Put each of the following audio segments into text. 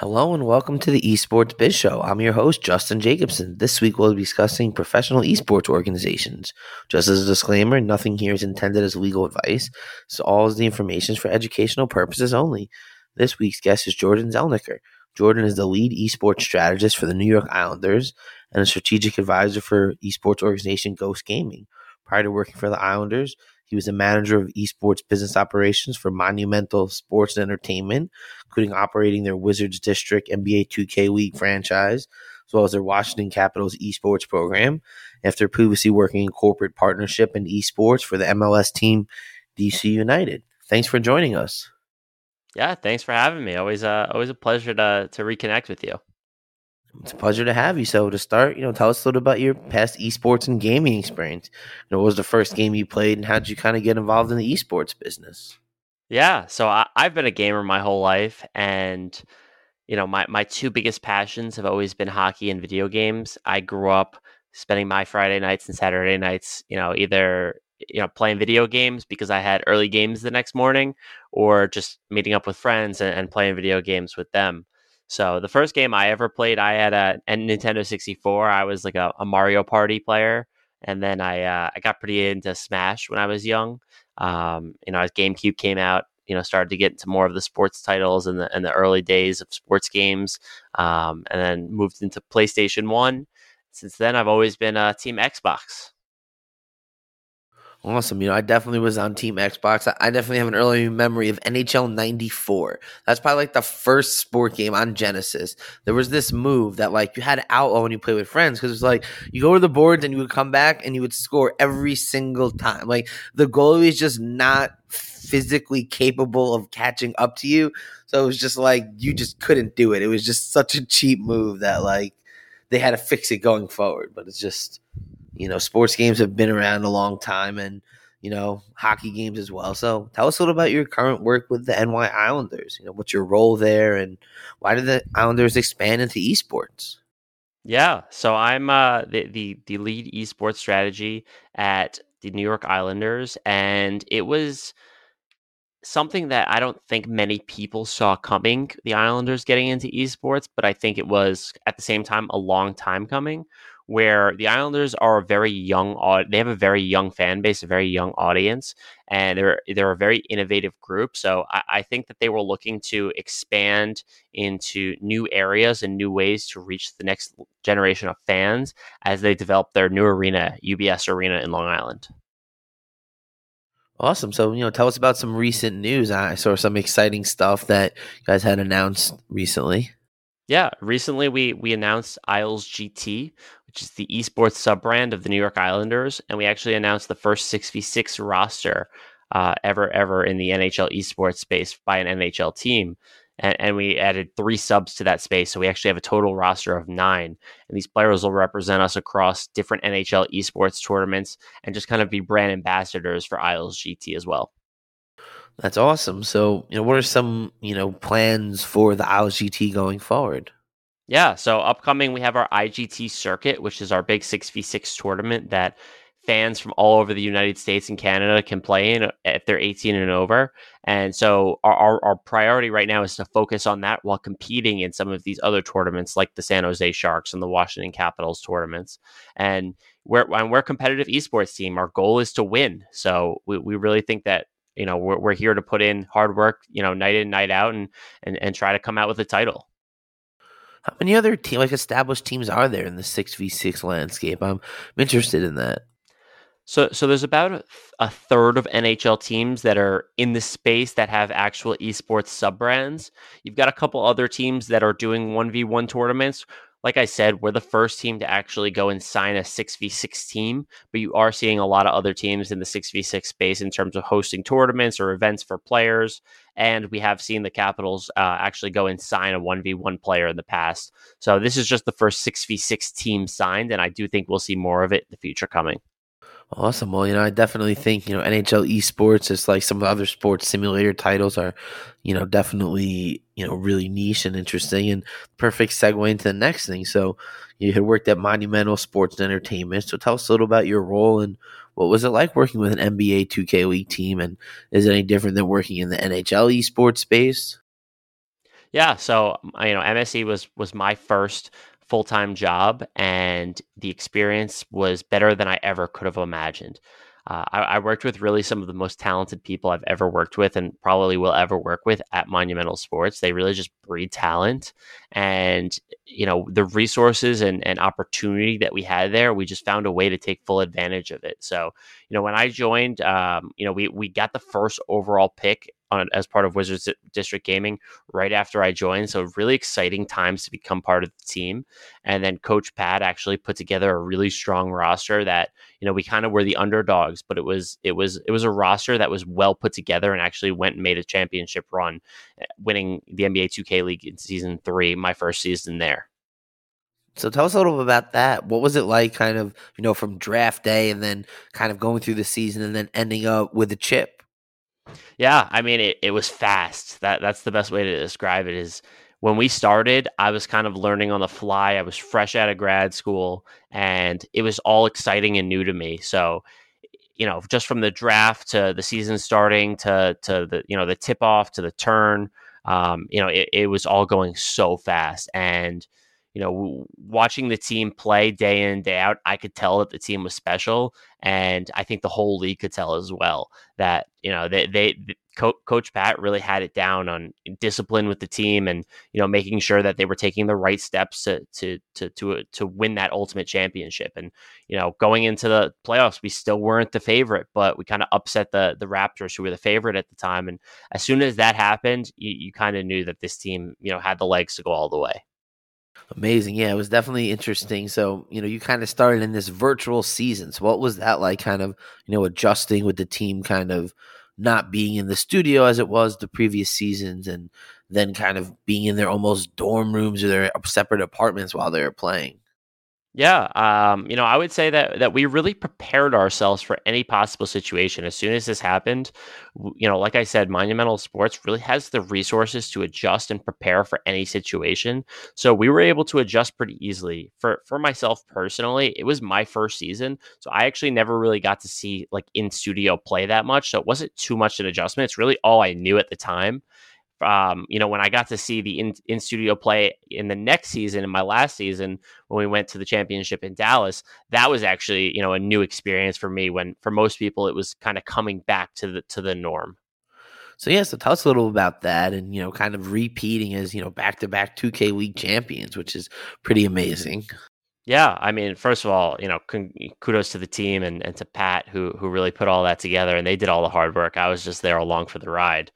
Hello and welcome to the Esports Biz Show. I'm your host, Justin Jacobson. This week we'll be discussing professional esports organizations. Just as a disclaimer, nothing here is intended as legal advice, so all of the information is for educational purposes only. This week's guest is Jordan Zellniker. Jordan is the lead esports strategist for the New York Islanders and a strategic advisor for esports organization Ghost Gaming. Prior to working for the Islanders, he was a manager of esports business operations for Monumental Sports and Entertainment, including operating their Wizards District NBA 2K League franchise, as well as their Washington Capitals esports program, after previously working in corporate partnership and esports for the MLS team DC United. Thanks for joining us. Yeah, thanks for having me. Always, uh, always a pleasure to to reconnect with you. It's a pleasure to have you. So to start, you know, tell us a little about your past esports and gaming experience. You know, what was the first game you played, and how did you kind of get involved in the esports business? Yeah, so I, I've been a gamer my whole life, and you know, my my two biggest passions have always been hockey and video games. I grew up spending my Friday nights and Saturday nights, you know, either you know playing video games because I had early games the next morning, or just meeting up with friends and, and playing video games with them. So the first game I ever played, I had a, a Nintendo 64. I was like a, a, Mario Party player, and then I uh, I got pretty into Smash when I was young. Um, you know, as GameCube came out, you know, started to get into more of the sports titles and the in the early days of sports games, um, and then moved into PlayStation One. Since then, I've always been a Team Xbox. Awesome. You know, I definitely was on Team Xbox. I definitely have an early memory of NHL 94. That's probably like the first sport game on Genesis. There was this move that like you had outlaw when you play with friends because it's like you go to the boards and you would come back and you would score every single time. Like the goalie is just not physically capable of catching up to you. So it was just like you just couldn't do it. It was just such a cheap move that like they had to fix it going forward. But it's just you know, sports games have been around a long time and, you know, hockey games as well. So tell us a little about your current work with the NY Islanders. You know, what's your role there and why did the Islanders expand into esports? Yeah, so I'm uh, the, the the lead esports strategy at the New York Islanders, and it was something that I don't think many people saw coming. The Islanders getting into esports, but I think it was at the same time a long time coming where the Islanders are a very young, they have a very young fan base, a very young audience, and they're they're a very innovative group. So I, I, think that they were looking to expand into new areas and new ways to reach the next generation of fans as they develop their new arena, UBS Arena in Long Island. Awesome. So, you know, tell us about some recent news. I saw some exciting stuff that you guys had announced recently. Yeah, recently we we announced Isles GT, which is the esports sub brand of the New York Islanders, and we actually announced the first six v six roster uh, ever ever in the NHL esports space by an NHL team. And, and, we added three subs to that space. So we actually have a total roster of nine. And these players will represent us across different NHL esports tournaments and just kind of be brand ambassadors for Isles GT as well. That's awesome. So, you know, what are some, you know, plans for the Isles GT going forward? Yeah, so upcoming we have our IGT circuit, which is our big 6v6 tournament that fans from all over the United States and Canada can play in uh, if they're 18 and over. And so our, our, our, priority right now is to focus on that while competing in some of these other tournaments like the San Jose Sharks and the Washington Capitals tournaments. And we're, and we're a competitive esports team. Our goal is to win. So we, we really think that, you know, we're, we're here to put in hard work, you know, night in, night out and, and, and try to come out with a title. How many other team like established teams are there in the six v six landscape? I'm I'm interested in that. So, so there's about a third of NHL teams that are in the space that have actual esports sub brands. You've got a couple other teams that are doing one v one tournaments. Like I said, we're the first team to actually go and sign a six v six team, but you are seeing a lot of other teams in the six v six space in terms of hosting tournaments or events for players. And we have seen the Capitals uh, actually go and sign a one v one player in the past. So this is just the first six v six team signed, and I do think we'll see more of it in the future coming. Awesome. Well, you know, I definitely think, you know, NHL esports is like some of other sports simulator titles are, you know, definitely, you know, really niche and interesting and perfect segue into the next thing. So you had worked at Monumental Sports and Entertainment. So tell us a little about your role and what was it like working with an NBA 2K League team? And is it any different than working in the NHL esports space? Yeah, so uh, you know, MSE was was my first full time job, and the experience was better than I ever could have imagined. Uh, I, I, worked with really some of the most talented people I've ever worked with and probably will ever work with at Monumental Sports. They really just breed talent. And, you know, the resources and, and opportunity that we had there, we just found a way to take full advantage of it. So, you know, when I joined, um, you know, we, we got the first overall pick on, as part of Wizards District Gaming right after I joined. So really exciting times to become part of the team. And then Coach Pat actually put together a really strong roster that you know we kind of were the underdogs, but it was it was it was a roster that was well put together and actually went and made a championship run, eh, winning the NBA 2K League in season three, my first season there. So tell us a little bit about that. What was it like, kind of, you know, from draft day and then kind of going through the season and then ending up with a chip? Yeah, I mean it, it was fast. That that's the best way to describe it is when we started, I was kind of learning on the fly. I was fresh out of grad school and it was all exciting and new to me. So, you know, just from the draft to the season starting to to the you know the tip off to the turn, um, you know, it, it was all going so fast. And you know, watching the team play day in day out, I could tell that the team was special, and I think the whole league could tell as well that you know they they Co- Coach Pat really had it down on discipline with the team and you know making sure that they were taking the right steps to to to to uh, to win that ultimate championship. And you know, going into the playoffs, we still weren't the favorite, but we kind of upset the the Raptors, who were the favorite at the time. And as soon as that happened, you, you kind of knew that this team you know had the legs to go all the way. Amazing. Yeah, it was definitely interesting. So, you know, you kind of started in this virtual season. So, what was that like, kind of, you know, adjusting with the team kind of not being in the studio as it was the previous seasons and then kind of being in their almost dorm rooms or their separate apartments while they were playing? Yeah, um, you know, I would say that that we really prepared ourselves for any possible situation. As soon as this happened, you know, like I said, Monumental Sports really has the resources to adjust and prepare for any situation. So we were able to adjust pretty easily. For for myself personally, it was my first season, so I actually never really got to see like in studio play that much. So it wasn't too much an adjustment. It's really all I knew at the time um, you know, when I got to see the in, in studio play in the next season, in my last season, when we went to the championship in Dallas, that was actually, you know, a new experience for me when for most people it was kind of coming back to the to the norm. So yeah, so tell us a little about that and you know, kind of repeating as, you know, back to back 2K league champions, which is pretty amazing. Yeah, I mean, first of all, you know, kudos to the team and, and to Pat who who really put all that together and they did all the hard work. I was just there along for the ride.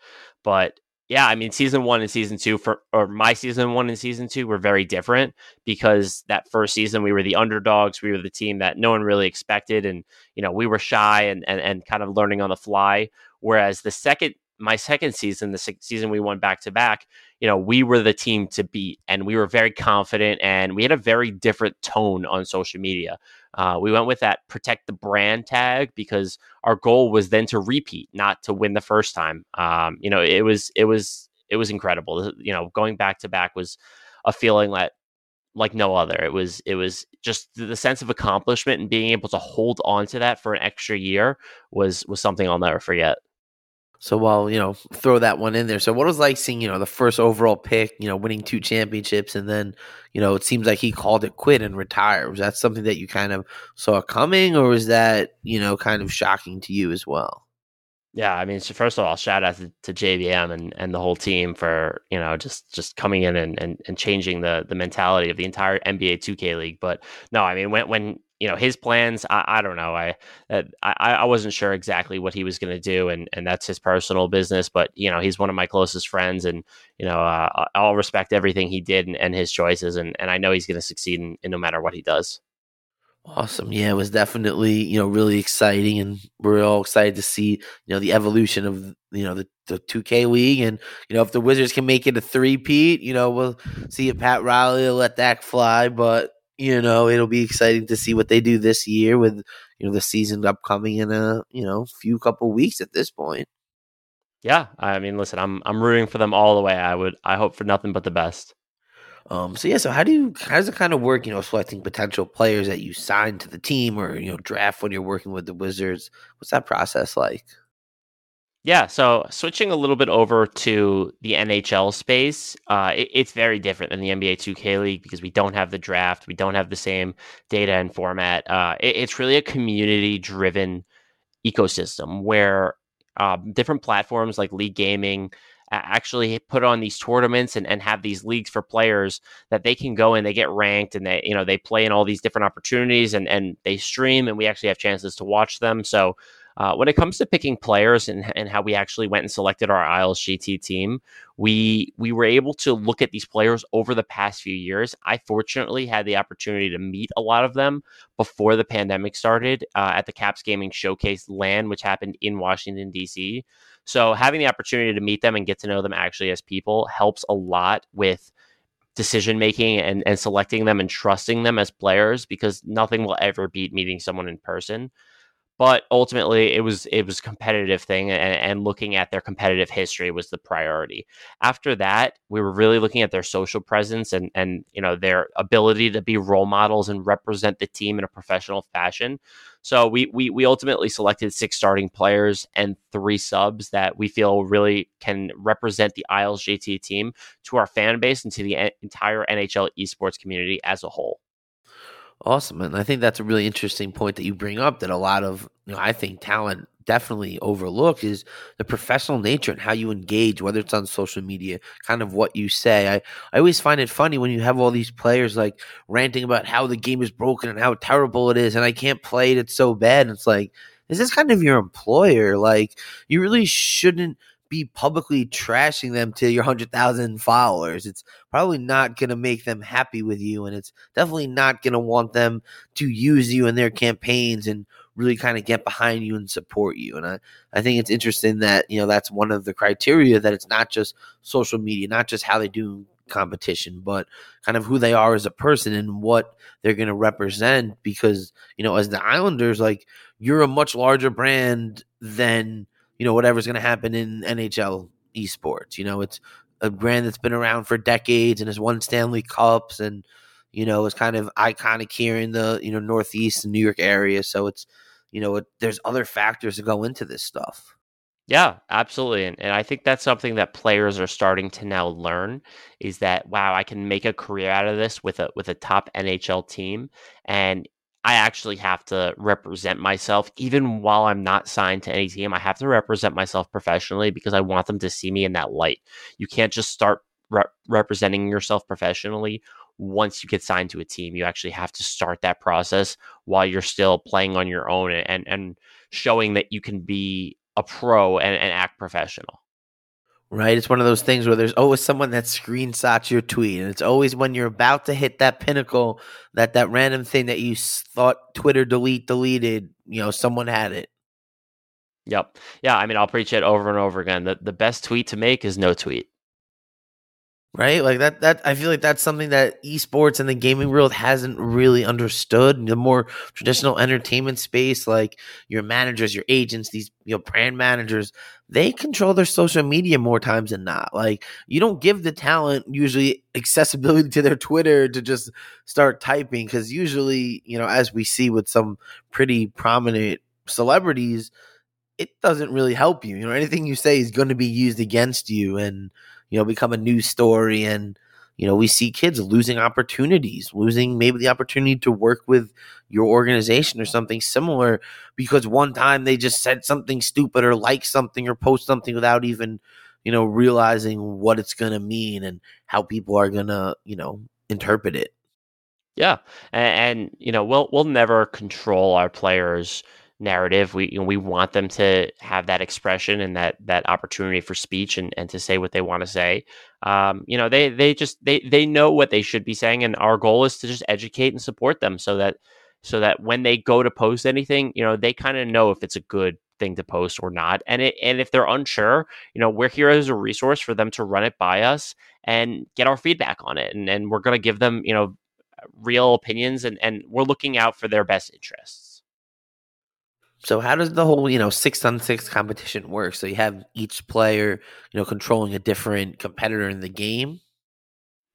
But yeah, I mean, season one and season two for or my season one and season two were very different because that first season we were the underdogs, we were the team that no one really expected, and you know we were shy and and, and kind of learning on the fly. Whereas the second my second season, the season we won back to back, you know, we were the team to beat and we were very confident and we had a very different tone on social media. Uh, we went with that protect the brand tag because our goal was then to repeat, not to win the first time. Um, you know, it was, it was, it was incredible. You know, going back to back was a feeling that like no other. It was it was just the sense of accomplishment and being able to hold on to that for an extra year was was something I'll never forget. So while you know, throw that one in there. So what was like seeing you know the first overall pick, you know, winning two championships, and then you know it seems like he called it quit and retired. Was that something that you kind of saw coming, or was that you know kind of shocking to you as well? Yeah, I mean, so first of all, shout out to, to JVM and, and the whole team for you know just just coming in and, and, and changing the the mentality of the entire NBA 2K league. But no, I mean when when you know his plans, I, I don't know, I, uh, I I wasn't sure exactly what he was going to do, and and that's his personal business. But you know he's one of my closest friends, and you know uh, I'll respect everything he did and, and his choices, and and I know he's going to succeed in, in no matter what he does. Awesome. Yeah, it was definitely, you know, really exciting and we're all excited to see, you know, the evolution of, you know, the, the 2K league and, you know, if the Wizards can make it a three-peat, you know, we'll see if Pat Riley will let that fly, but you know, it'll be exciting to see what they do this year with, you know, the season upcoming in a, you know, few couple weeks at this point. Yeah, I mean, listen, I'm I'm rooting for them all the way. I would I hope for nothing but the best. Um, so yeah, so how do you how does it kind of work? You know, selecting potential players that you sign to the team or you know draft when you're working with the Wizards. What's that process like? Yeah, so switching a little bit over to the NHL space, uh, it, it's very different than the NBA 2K League because we don't have the draft, we don't have the same data and format. Uh, it, it's really a community-driven ecosystem where um, different platforms like League Gaming, actually put on these tournaments and, and have these leagues for players that they can go and they get ranked and they you know they play in all these different opportunities and and they stream and we actually have chances to watch them so uh, when it comes to picking players and, and how we actually went and selected our Isles GT team, we we were able to look at these players over the past few years. I fortunately had the opportunity to meet a lot of them before the pandemic started uh, at the Caps Gaming Showcase LAN, which happened in Washington D.C. So having the opportunity to meet them and get to know them actually as people helps a lot with decision making and, and selecting them and trusting them as players because nothing will ever beat meeting someone in person but ultimately it was it was a competitive thing and, and, looking at their competitive history was the priority. After that we were really looking at their social presence and and you know their ability to be role models and represent the team in a professional fashion. So we we, we ultimately selected six starting players and three subs that we feel really can represent the Isles GT team to our fan base and to the entire nhl esports community as a whole Awesome. And I think that's a really interesting point that you bring up that a lot of, you know, I think talent definitely overlook is the professional nature and how you engage, whether it's on social media, kind of what you say. I, I always find it funny when you have all these players like ranting about how the game is broken and how terrible it is and I can't play it, it's so bad. And it's like, is this kind of your employer? Like, you really shouldn't be publicly trashing them to your 100,000 followers. It's probably not going to make them happy with you. And it's definitely not going to want them to use you in their campaigns and really kind of get behind you and support you. And I, I think it's interesting that, you know, that's one of the criteria that it's not just social media, not just how they do competition, but kind of who they are as a person and what they're going to represent. Because, you know, as the Islanders, like, you're a much larger brand than you know whatever's going to happen in NHL esports. You know, it's a brand that's been around for decades and has won Stanley Cups and you know is kind of iconic here in the you know Northeast and New York area. So it's you know it, there's other factors that go into this stuff. Yeah, absolutely. And, and I think that's something that players are starting to now learn is that wow, I can make a career out of this with a with a top NHL team. And I actually have to represent myself, even while I'm not signed to any team. I have to represent myself professionally because I want them to see me in that light. You can't just start re- representing yourself professionally once you get signed to a team. You actually have to start that process while you're still playing on your own and and showing that you can be a pro and, and act professional right? It's one of those things where there's always someone that screenshots your tweet, and it's always when you're about to hit that pinnacle that that random thing that you thought Twitter delete deleted, you know, someone had it. Yep. Yeah. I mean, I'll preach it over and over again. The the best tweet to make is no tweet. Right? Like that that I feel like that's something that esports and the gaming world hasn't really understood. The more traditional entertainment space, like your managers, your agents, these you know brand managers, they control their social media more times than not. Like you don't give the talent usually accessibility to their Twitter to just start typing because usually, you know, as we see with some pretty prominent celebrities, it doesn't really help you. You know, anything you say is going to be used against you and you know, become a news story. And, you know, we see kids losing opportunities, losing maybe the opportunity to work with your organization or something similar because one time they just said something stupid or like something or post something without even, you know, realizing what it's going to mean and how people are going to, you know, interpret it. Yeah, and, and, you know we'll we'll never control our players' narrative. We you know, we want them to have that expression and that that opportunity for speech and, and to say what they want to say. Um, you know, they they just they they know what they should be saying, and our goal is to just educate and support them so that so that when they go to post anything, you know, they kind of know if it's a good thing to post or not. And it and if they're unsure, you know, we're here as a resource for them to run it by us and get our feedback on it. And and we're gonna give them, you know, real opinions and, and we're looking out for their best interests. So how does the whole, you know, six on six competition work? So you have each player, you know, controlling a different competitor in the game.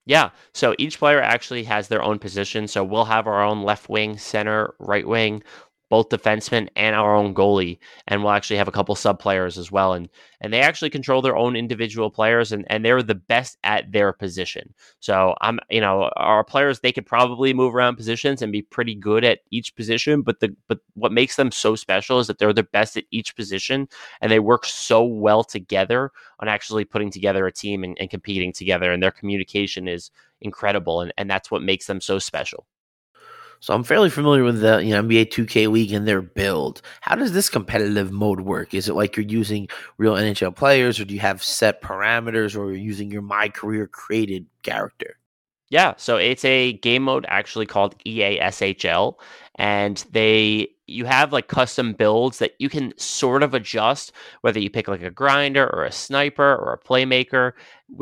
Yeah. So each player actually has their own position. So we'll have our own left wing, center, right wing, both defensemen and our own goalie, and we'll actually have a couple sub players as well. And and they actually control their own individual players, and and they're the best at their position. So I'm, you know, our players they could probably move around positions and be pretty good at each position, but the but what makes them so special is that they're the best at each position, and they work so well together on actually putting together a team and, and competing together, and their communication is incredible, and and that's what makes them so special. So I'm fairly familiar with the you know, NBA 2K League and their build. How does this competitive mode work? Is it like you're using real NHL players, or do you have set parameters, or you're using your My Career created character? Yeah, so it's a game mode actually called EASHL, and they you have like custom builds that you can sort of adjust whether you pick like a grinder or a sniper or a playmaker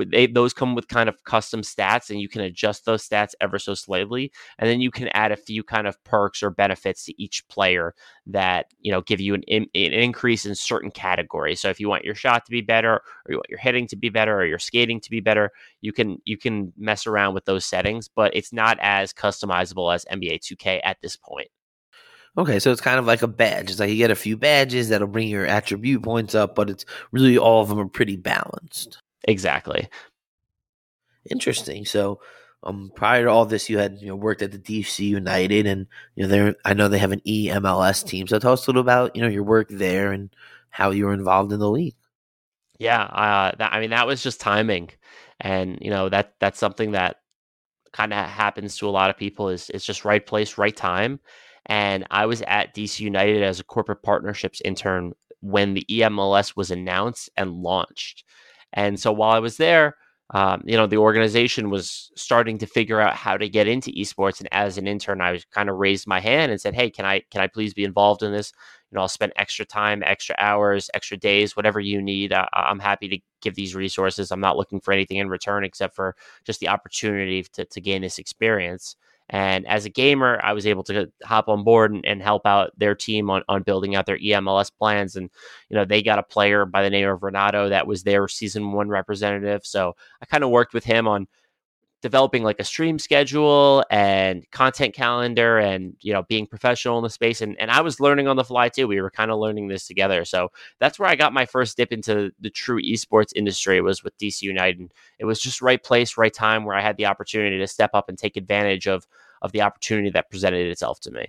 they, those come with kind of custom stats and you can adjust those stats ever so slightly and then you can add a few kind of perks or benefits to each player that you know give you an, an increase in certain categories. So if you want your shot to be better or you want your hitting to be better or your skating to be better you can you can mess around with those settings but it's not as customizable as nba 2k at this point Okay, so it's kind of like a badge. It's like you get a few badges that'll bring your attribute points up, but it's really all of them are pretty balanced. Exactly. Interesting. So, um, prior to all this, you had you know worked at the DC United, and you know there. I know they have an EMLS team. So tell us a little about you know your work there and how you were involved in the league. Yeah, uh, that, I mean that was just timing, and you know that that's something that kind of happens to a lot of people. Is it's just right place, right time and I was at DC United as a corporate partnerships intern when the EMLS was announced and launched. And so while I was there, um, you know, the organization was starting to figure out how to get into esports. And as an intern, I was kind of raised my hand and said, "Hey, can I can I please be involved in this? You know, I'll spend extra time, extra hours, extra days, whatever you need. I, I'm happy to give these resources. I'm not looking for anything in return except for just the opportunity to to gain this experience." And as a gamer, I was able to hop on board and, and, help out their team on, on building out their EMLS plans. And, you know, they got a player by the name of Renato that was their season one representative. So I kind of worked with him on developing like a stream schedule and content calendar and you know being professional in the space and, and i was learning on the fly too. We were kind of learning this together. So that's where i got my first dip into the true esports industry was with dc united and it was just right place right time where i had the opportunity to step up and take advantage of of the opportunity that presented itself to me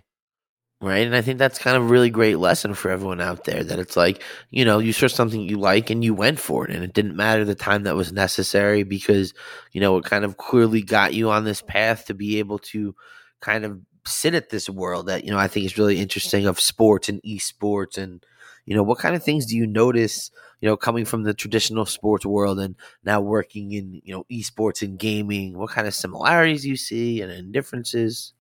Right. And I think that's kind of a really great lesson for everyone out there that it's like, you know, you saw something you like and you went for it. And it didn't matter the time that was necessary because, you know, it kind of clearly got you on this path to be able to kind of sit at this world that, you know, I think is really interesting of sports and esports. And, you know, what kind of things do you notice, you know, coming from the traditional sports world and now working in, you know, esports and gaming? What kind of similarities you see and differences?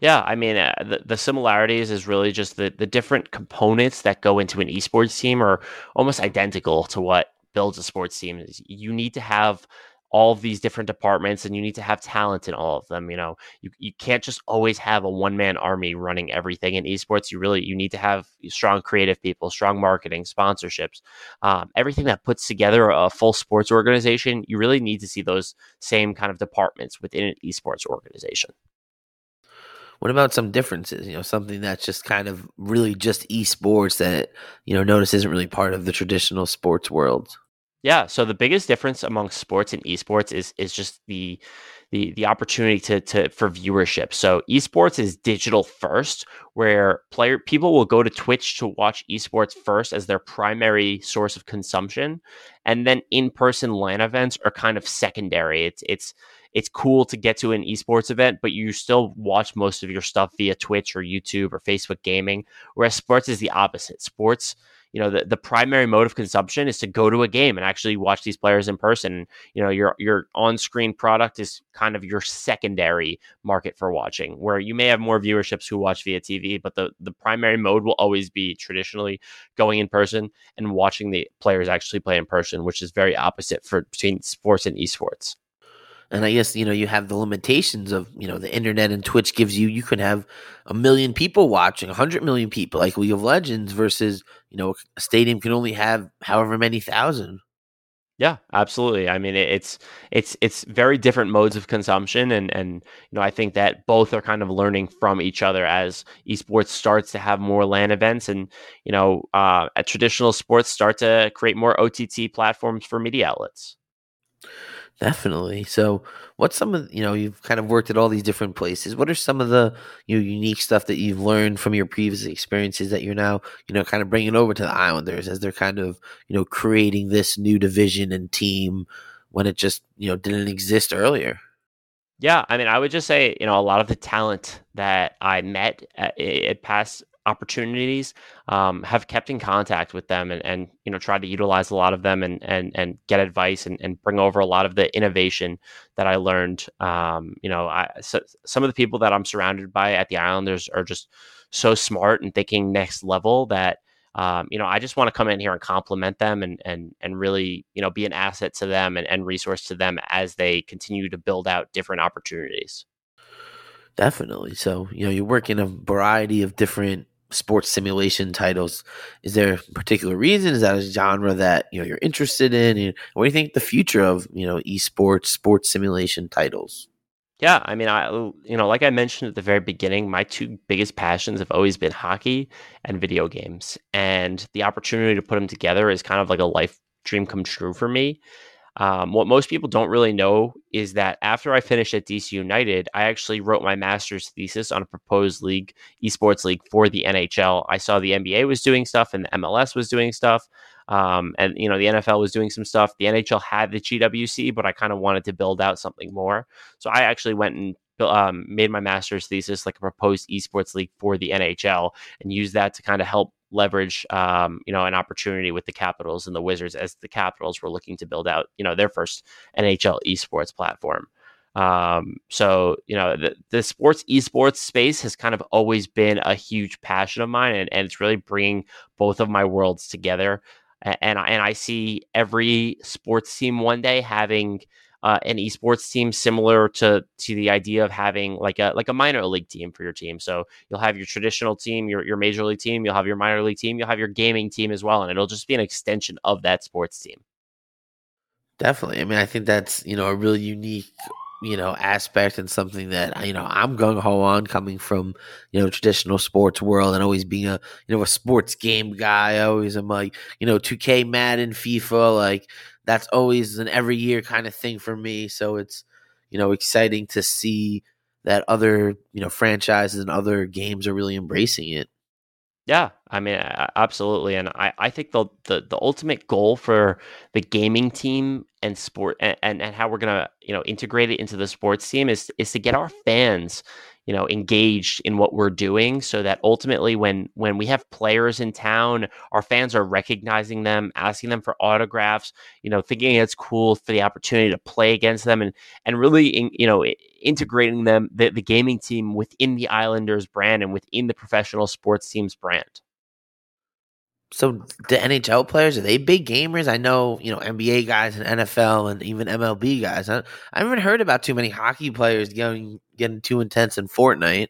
Yeah, I mean, uh, the, the similarities is really just the, the different components that go into an esports team are almost identical to what builds a sports team. You need to have all of these different departments and you need to have talent in all of them you know? You, you can't just always have a one-man army running everything in esports. You really you need to have strong creative people strong marketing sponsorships um, everything that puts together a full sports organization you really need to see those same kind of departments within an esports organization what about some differences? You know, something that's just kind of really just esports that, you know, notice isn't really part of the traditional sports world. Yeah. So the biggest difference among sports and esports is is just the the the opportunity to to for viewership. So esports is digital first, where player people will go to Twitch to watch esports first as their primary source of consumption, and then in person LAN events are kind of secondary. It's it's it's cool to get to an esports event, but you still watch most of your stuff via Twitch or YouTube or Facebook gaming. Whereas sports is the opposite. Sports, you know, the, the primary mode of consumption is to go to a game and actually watch these players in person. You know, your your on-screen product is kind of your secondary market for watching, where you may have more viewerships who watch via TV, but the, the primary mode will always be traditionally going in person and watching the players actually play in person, which is very opposite for between sports and esports and I guess you know you have the limitations of you know the internet and Twitch gives you you can have a million people watching, a hundred million people like League of Legends versus you know a stadium can only have however many thousand. Yeah, absolutely. I mean, it's it's it's very different modes of consumption, and and you know I think that both are kind of learning from each other as esports starts to have more LAN events, and you know, uh, traditional sports start to create more OTT platforms for media outlets. Definitely. So, what's some of you know you've kind of worked at all these different places. What are some of the you know unique stuff that you've learned from your previous experiences that you're now you know kind of bringing over to the Islanders as they're kind of you know creating this new division and team when it just you know didn't exist earlier? Yeah, I mean, I would just say you know a lot of the talent that I met at, at past opportunities, um, have kept in contact with them and, and you know tried to utilize a lot of them and and and get advice and, and bring over a lot of the innovation that I learned. Um, you know, I so, some of the people that I'm surrounded by at the Islanders are just so smart and thinking next level that. Um, you know, I just want to come in here and compliment them and and and really, you know, be an asset to them and, and resource to them as they continue to build out different opportunities. Definitely. So, you know, you work in a variety of different sports simulation titles. Is there a particular reason? Is that a genre that you know you're interested in? What do you think the future of you know esports, sports simulation titles? Yeah, I mean, I you know, like I mentioned at the very beginning, my two biggest passions have always been hockey and video games, and the opportunity to put them together is kind of like a life dream come true for me. Um, what most people don't really know is that after I finished at DC United, I actually wrote my master's thesis on a proposed league, esports league for the NHL. I saw the NBA was doing stuff and the MLS was doing stuff. Um, and you know the NFL was doing some stuff. The NHL had the GWC, but I kind of wanted to build out something more. So I actually went and um, made my master's thesis like a proposed esports league for the NHL and used that to kind of help leverage um, you know an opportunity with the Capitals and the Wizards as the Capitals were looking to build out you know their first NHL esports platform. Um, so you know the, the sports esports space has kind of always been a huge passion of mine, and, and it's really bringing both of my worlds together. And, and and I see every sports team one day having uh, an esports team similar to to the idea of having like a like a minor league team for your team. So you'll have your traditional team, your your major league team, you'll have your minor league team, you'll have your gaming team as well, and it'll just be an extension of that sports team. Definitely. I mean, I think that's you know a really unique you know aspect and something that you know I'm gung ho on coming from you know traditional sports world and always being a you know a sports game guy. I always am like you know 2K, Madden, FIFA, like that's always an every year kind of thing for me. So it's you know exciting to see that other you know franchises and other games are really embracing it. Yeah, I mean, absolutely, and I, I think the, the the ultimate goal for the gaming team and sport and, and, how we're gonna you know integrate it into the sports team is is to get our fans you know engaged in what we're doing so that ultimately when when we have players in town our fans are recognizing them asking them for autographs you know thinking it's cool for the opportunity to play against them and and really in, you know integrating them the, the gaming team within the islanders brand and within the professional sports team's brand so the NHL players are they big gamers? I know you know NBA guys and NFL and even MLB guys. I, I haven't heard about too many hockey players getting getting too intense in Fortnite.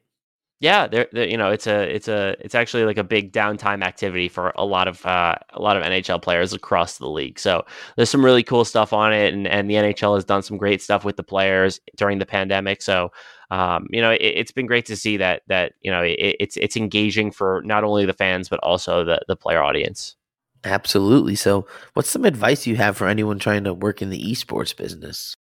Yeah, they're, they're, you know it's a it's a it's actually like a big downtime activity for a lot of uh, a lot of NHL players across the league. So there's some really cool stuff on it, and and the NHL has done some great stuff with the players during the pandemic. So um, you know it, has been great to see that that you know it, it's it's engaging for not only the fans but also the the player audience. Absolutely. So, what's some advice you have for anyone trying to work in the esports business?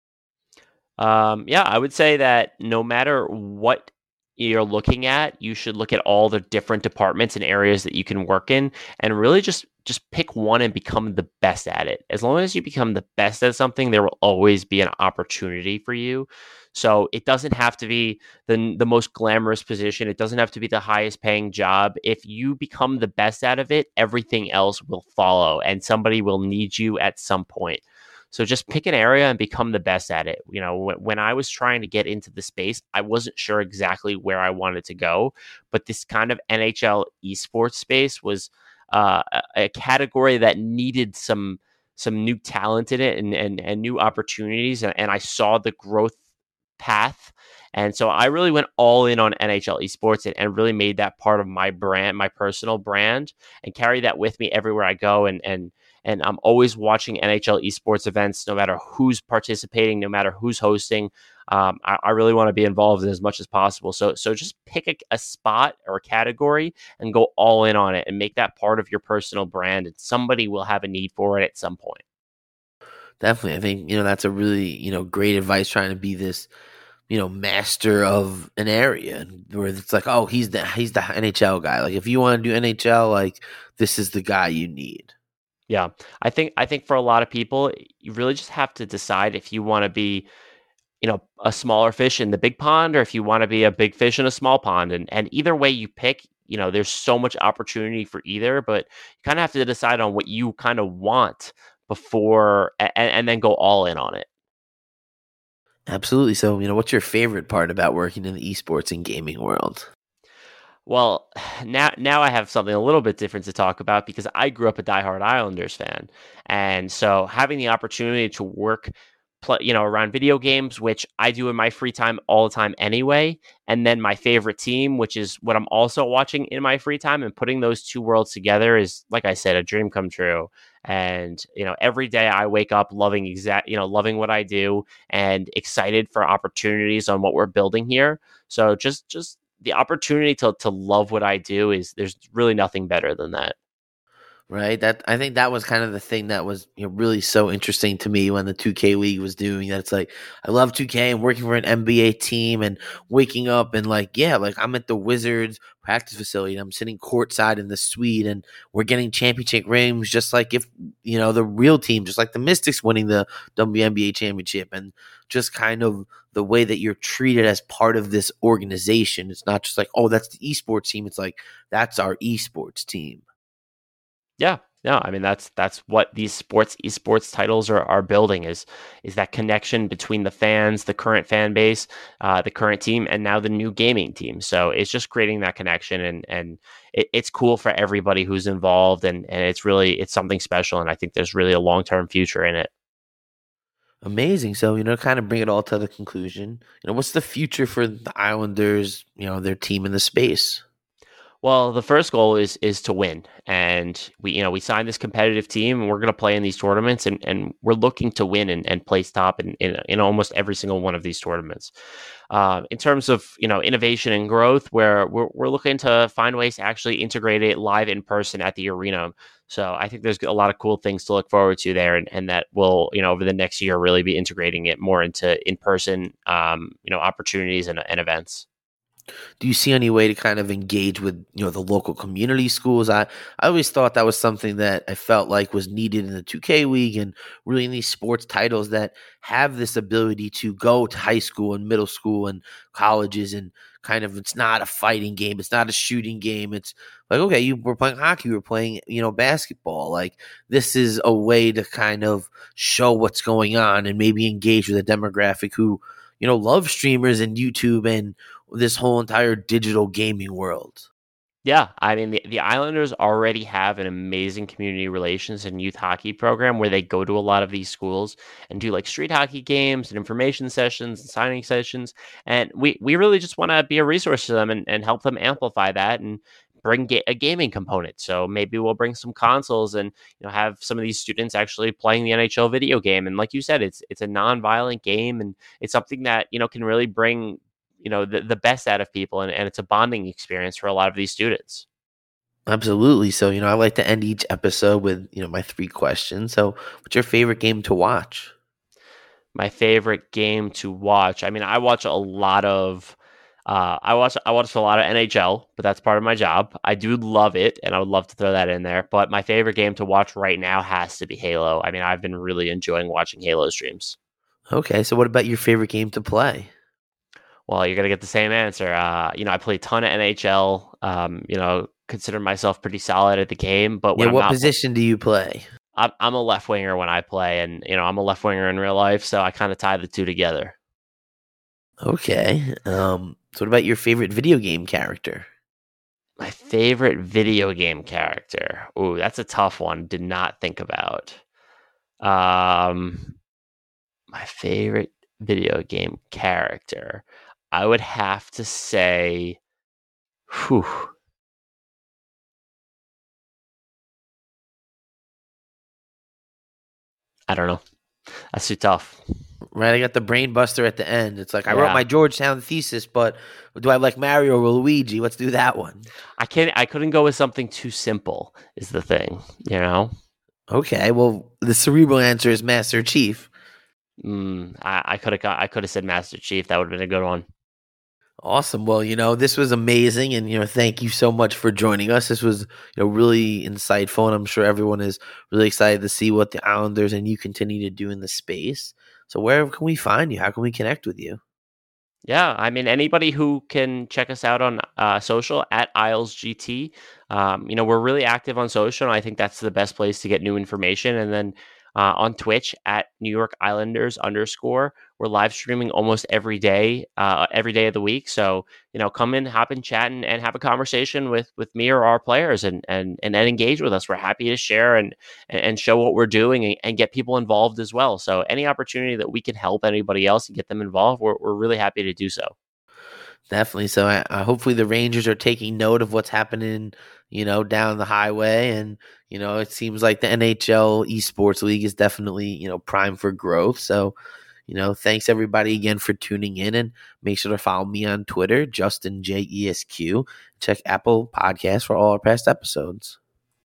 Um, yeah, I would say that no matter what you're looking at, you should look at all the different departments and areas that you can work in and really just just pick one and become the best at it. As long as you become the best at something, there will always be an opportunity for you. So it doesn't have to be the the most glamorous position. It doesn't have to be the highest paying job. If you become the best out of it, everything else will follow and somebody will need you at some point. So just pick an area and become the best at it. You know, when, I was trying to get into the space, I wasn't sure exactly where I wanted to go, but this kind of NHL esports space was uh, a category that needed some some new talent in it and and, and new opportunities, and, and I saw the growth path. And so I really went all in on NHL esports and, and, really made that part of my brand, my personal brand, and carry that with me everywhere I go. And and and I'm always watching NHL esports events, no matter who's participating, no matter who's hosting. Um, I, I, really want to be involved in as much as possible. So, so just pick a, a, spot or a category and go all in on it, and make that part of your personal brand. And somebody will have a need for it at some point. Definitely, I think you know that's a really you know great advice. Trying to be this you know master of an area where it's like oh he's the he's the NHL guy. Like if you want to do NHL, like this is the guy you need. Yeah. I think I think for a lot of people, you really just have to decide if you want to be, you know, a smaller fish in the big pond or if you want to be a big fish in a small pond. And and either way you pick, you know, there's so much opportunity for either, but you kind of have to decide on what you kind of want before and, and then go all in on it. Absolutely. So, you know, what's your favorite part about working in the esports and gaming world? Well, now now I have something a little bit different to talk about because I grew up a diehard Islanders fan, and so having the opportunity to work, play, you know, around video games, which I do in my free time all the time anyway, and then my favorite team, which is what I'm also watching in my free time, and putting those two worlds together is, like I said, a dream come true. And you know, every day I wake up loving exact, you know, loving what I do and excited for opportunities on what we're building here. So just just the opportunity to to love what I do is there's really nothing better than that. Right. That I think that was kind of the thing that was you know, really so interesting to me when the 2K League was doing that. It's like I love 2K and working for an NBA team and waking up and like yeah, like I'm at the Wizards practice facility and I'm sitting courtside in the suite and we're getting championship rings just like if you know the real team, just like the Mystics winning the WNBA championship and just kind of the way that you're treated as part of this organization. It's not just like, oh, that's the esports team. It's like that's our esports team. Yeah, no, I mean that's that's what these sports esports titles are, are building is is that connection between the fans, the current fan base, uh, the current team, and now the new gaming team. So it's just creating that connection, and and it, it's cool for everybody who's involved, and and it's really it's something special, and I think there's really a long term future in it. Amazing. So, you know, kind of bring it all to the conclusion. You know, what's the future for the Islanders, you know, their team in the space? Well, the first goal is is to win, and we you know we signed this competitive team, and we're going to play in these tournaments, and, and we're looking to win and, and place top in, in, in almost every single one of these tournaments. Uh, in terms of you know innovation and growth, where we're we're looking to find ways to actually integrate it live in person at the arena. So I think there's a lot of cool things to look forward to there, and, and that will you know over the next year really be integrating it more into in person um, you know opportunities and, and events do you see any way to kind of engage with you know the local community schools? I i always thought that was something that i felt like was needed in the 2k league and really in these sports titles that have this ability to go to high school and middle school and colleges and kind of it's not a fighting game it's not a shooting game. It's like okay you were playing hockey you were playing you know basketball. Like this is a way to kind of show what's going on and maybe engage with a demographic who you know love streamers and youtube and this whole entire digital gaming world. Yeah, I mean the, the Islanders already have an amazing community relations and youth hockey program where they go to a lot of these schools and do like street hockey games and information sessions and signing sessions. And we, we really just want to be a resource to them and, and help them amplify that and bring ga- a gaming component. So maybe we'll bring some consoles and you know have some of these students actually playing the NHL video game. And like you said, it's it's a non-violent game and it's something that you know can really bring you know the, the best out of people and, and it's a bonding experience for a lot of these students absolutely so you know i like to end each episode with you know my three questions so what's your favorite game to watch my favorite game to watch i mean i watch a lot of uh, I watch I watch a lot of NHL, but that's part of my job. I do love it, and I would love to throw that in there. But my favorite game to watch right now has to be Halo. I mean, I've been really enjoying watching Halo streams. Okay, so what about your favorite game to play? Well, you're gonna get the same answer. Uh, you know, I play a ton of NHL. Um, you know, consider myself pretty solid at the game. But yeah, what position do you play? I'm, I'm a left winger when I play, and you know, I'm a left winger in real life, so I kind of tie the two together. Okay. Um, so, what about your favorite video game character? My favorite video game character. Ooh, that's a tough one. Did not think about. Um, my favorite video game character. I would have to say, whew. I don't know. That's too tough. Right, I got the brain buster at the end. It's like I yeah. wrote my Georgetown thesis, but do I like Mario or Luigi? Let's do that one. I can't. I couldn't go with something too simple. Is the thing, you know? Okay, well, the cerebral answer is Master Chief. Mm, I could have. I could have said Master Chief. That would have been a good one. Awesome. Well, you know, this was amazing. And, you know, thank you so much for joining us. This was, you know, really insightful. And I'm sure everyone is really excited to see what the Islanders and you continue to do in the space. So, where can we find you? How can we connect with you? Yeah, I mean, anybody who can check us out on uh, social at IslesGT. Um, you know, we're really active on social. And I think that's the best place to get new information. And then uh, on Twitch at New York Islanders underscore. We're live streaming almost every day, uh, every day of the week. So you know, come in, hop in, chat, and, and have a conversation with with me or our players, and and and engage with us. We're happy to share and and show what we're doing and, and get people involved as well. So any opportunity that we can help anybody else and get them involved, we're we're really happy to do so. Definitely. So I, hopefully the Rangers are taking note of what's happening, you know, down the highway, and you know, it seems like the NHL Esports League is definitely you know prime for growth. So, you know, thanks everybody again for tuning in, and make sure to follow me on Twitter, Justin J E S Q. Check Apple Podcasts for all our past episodes.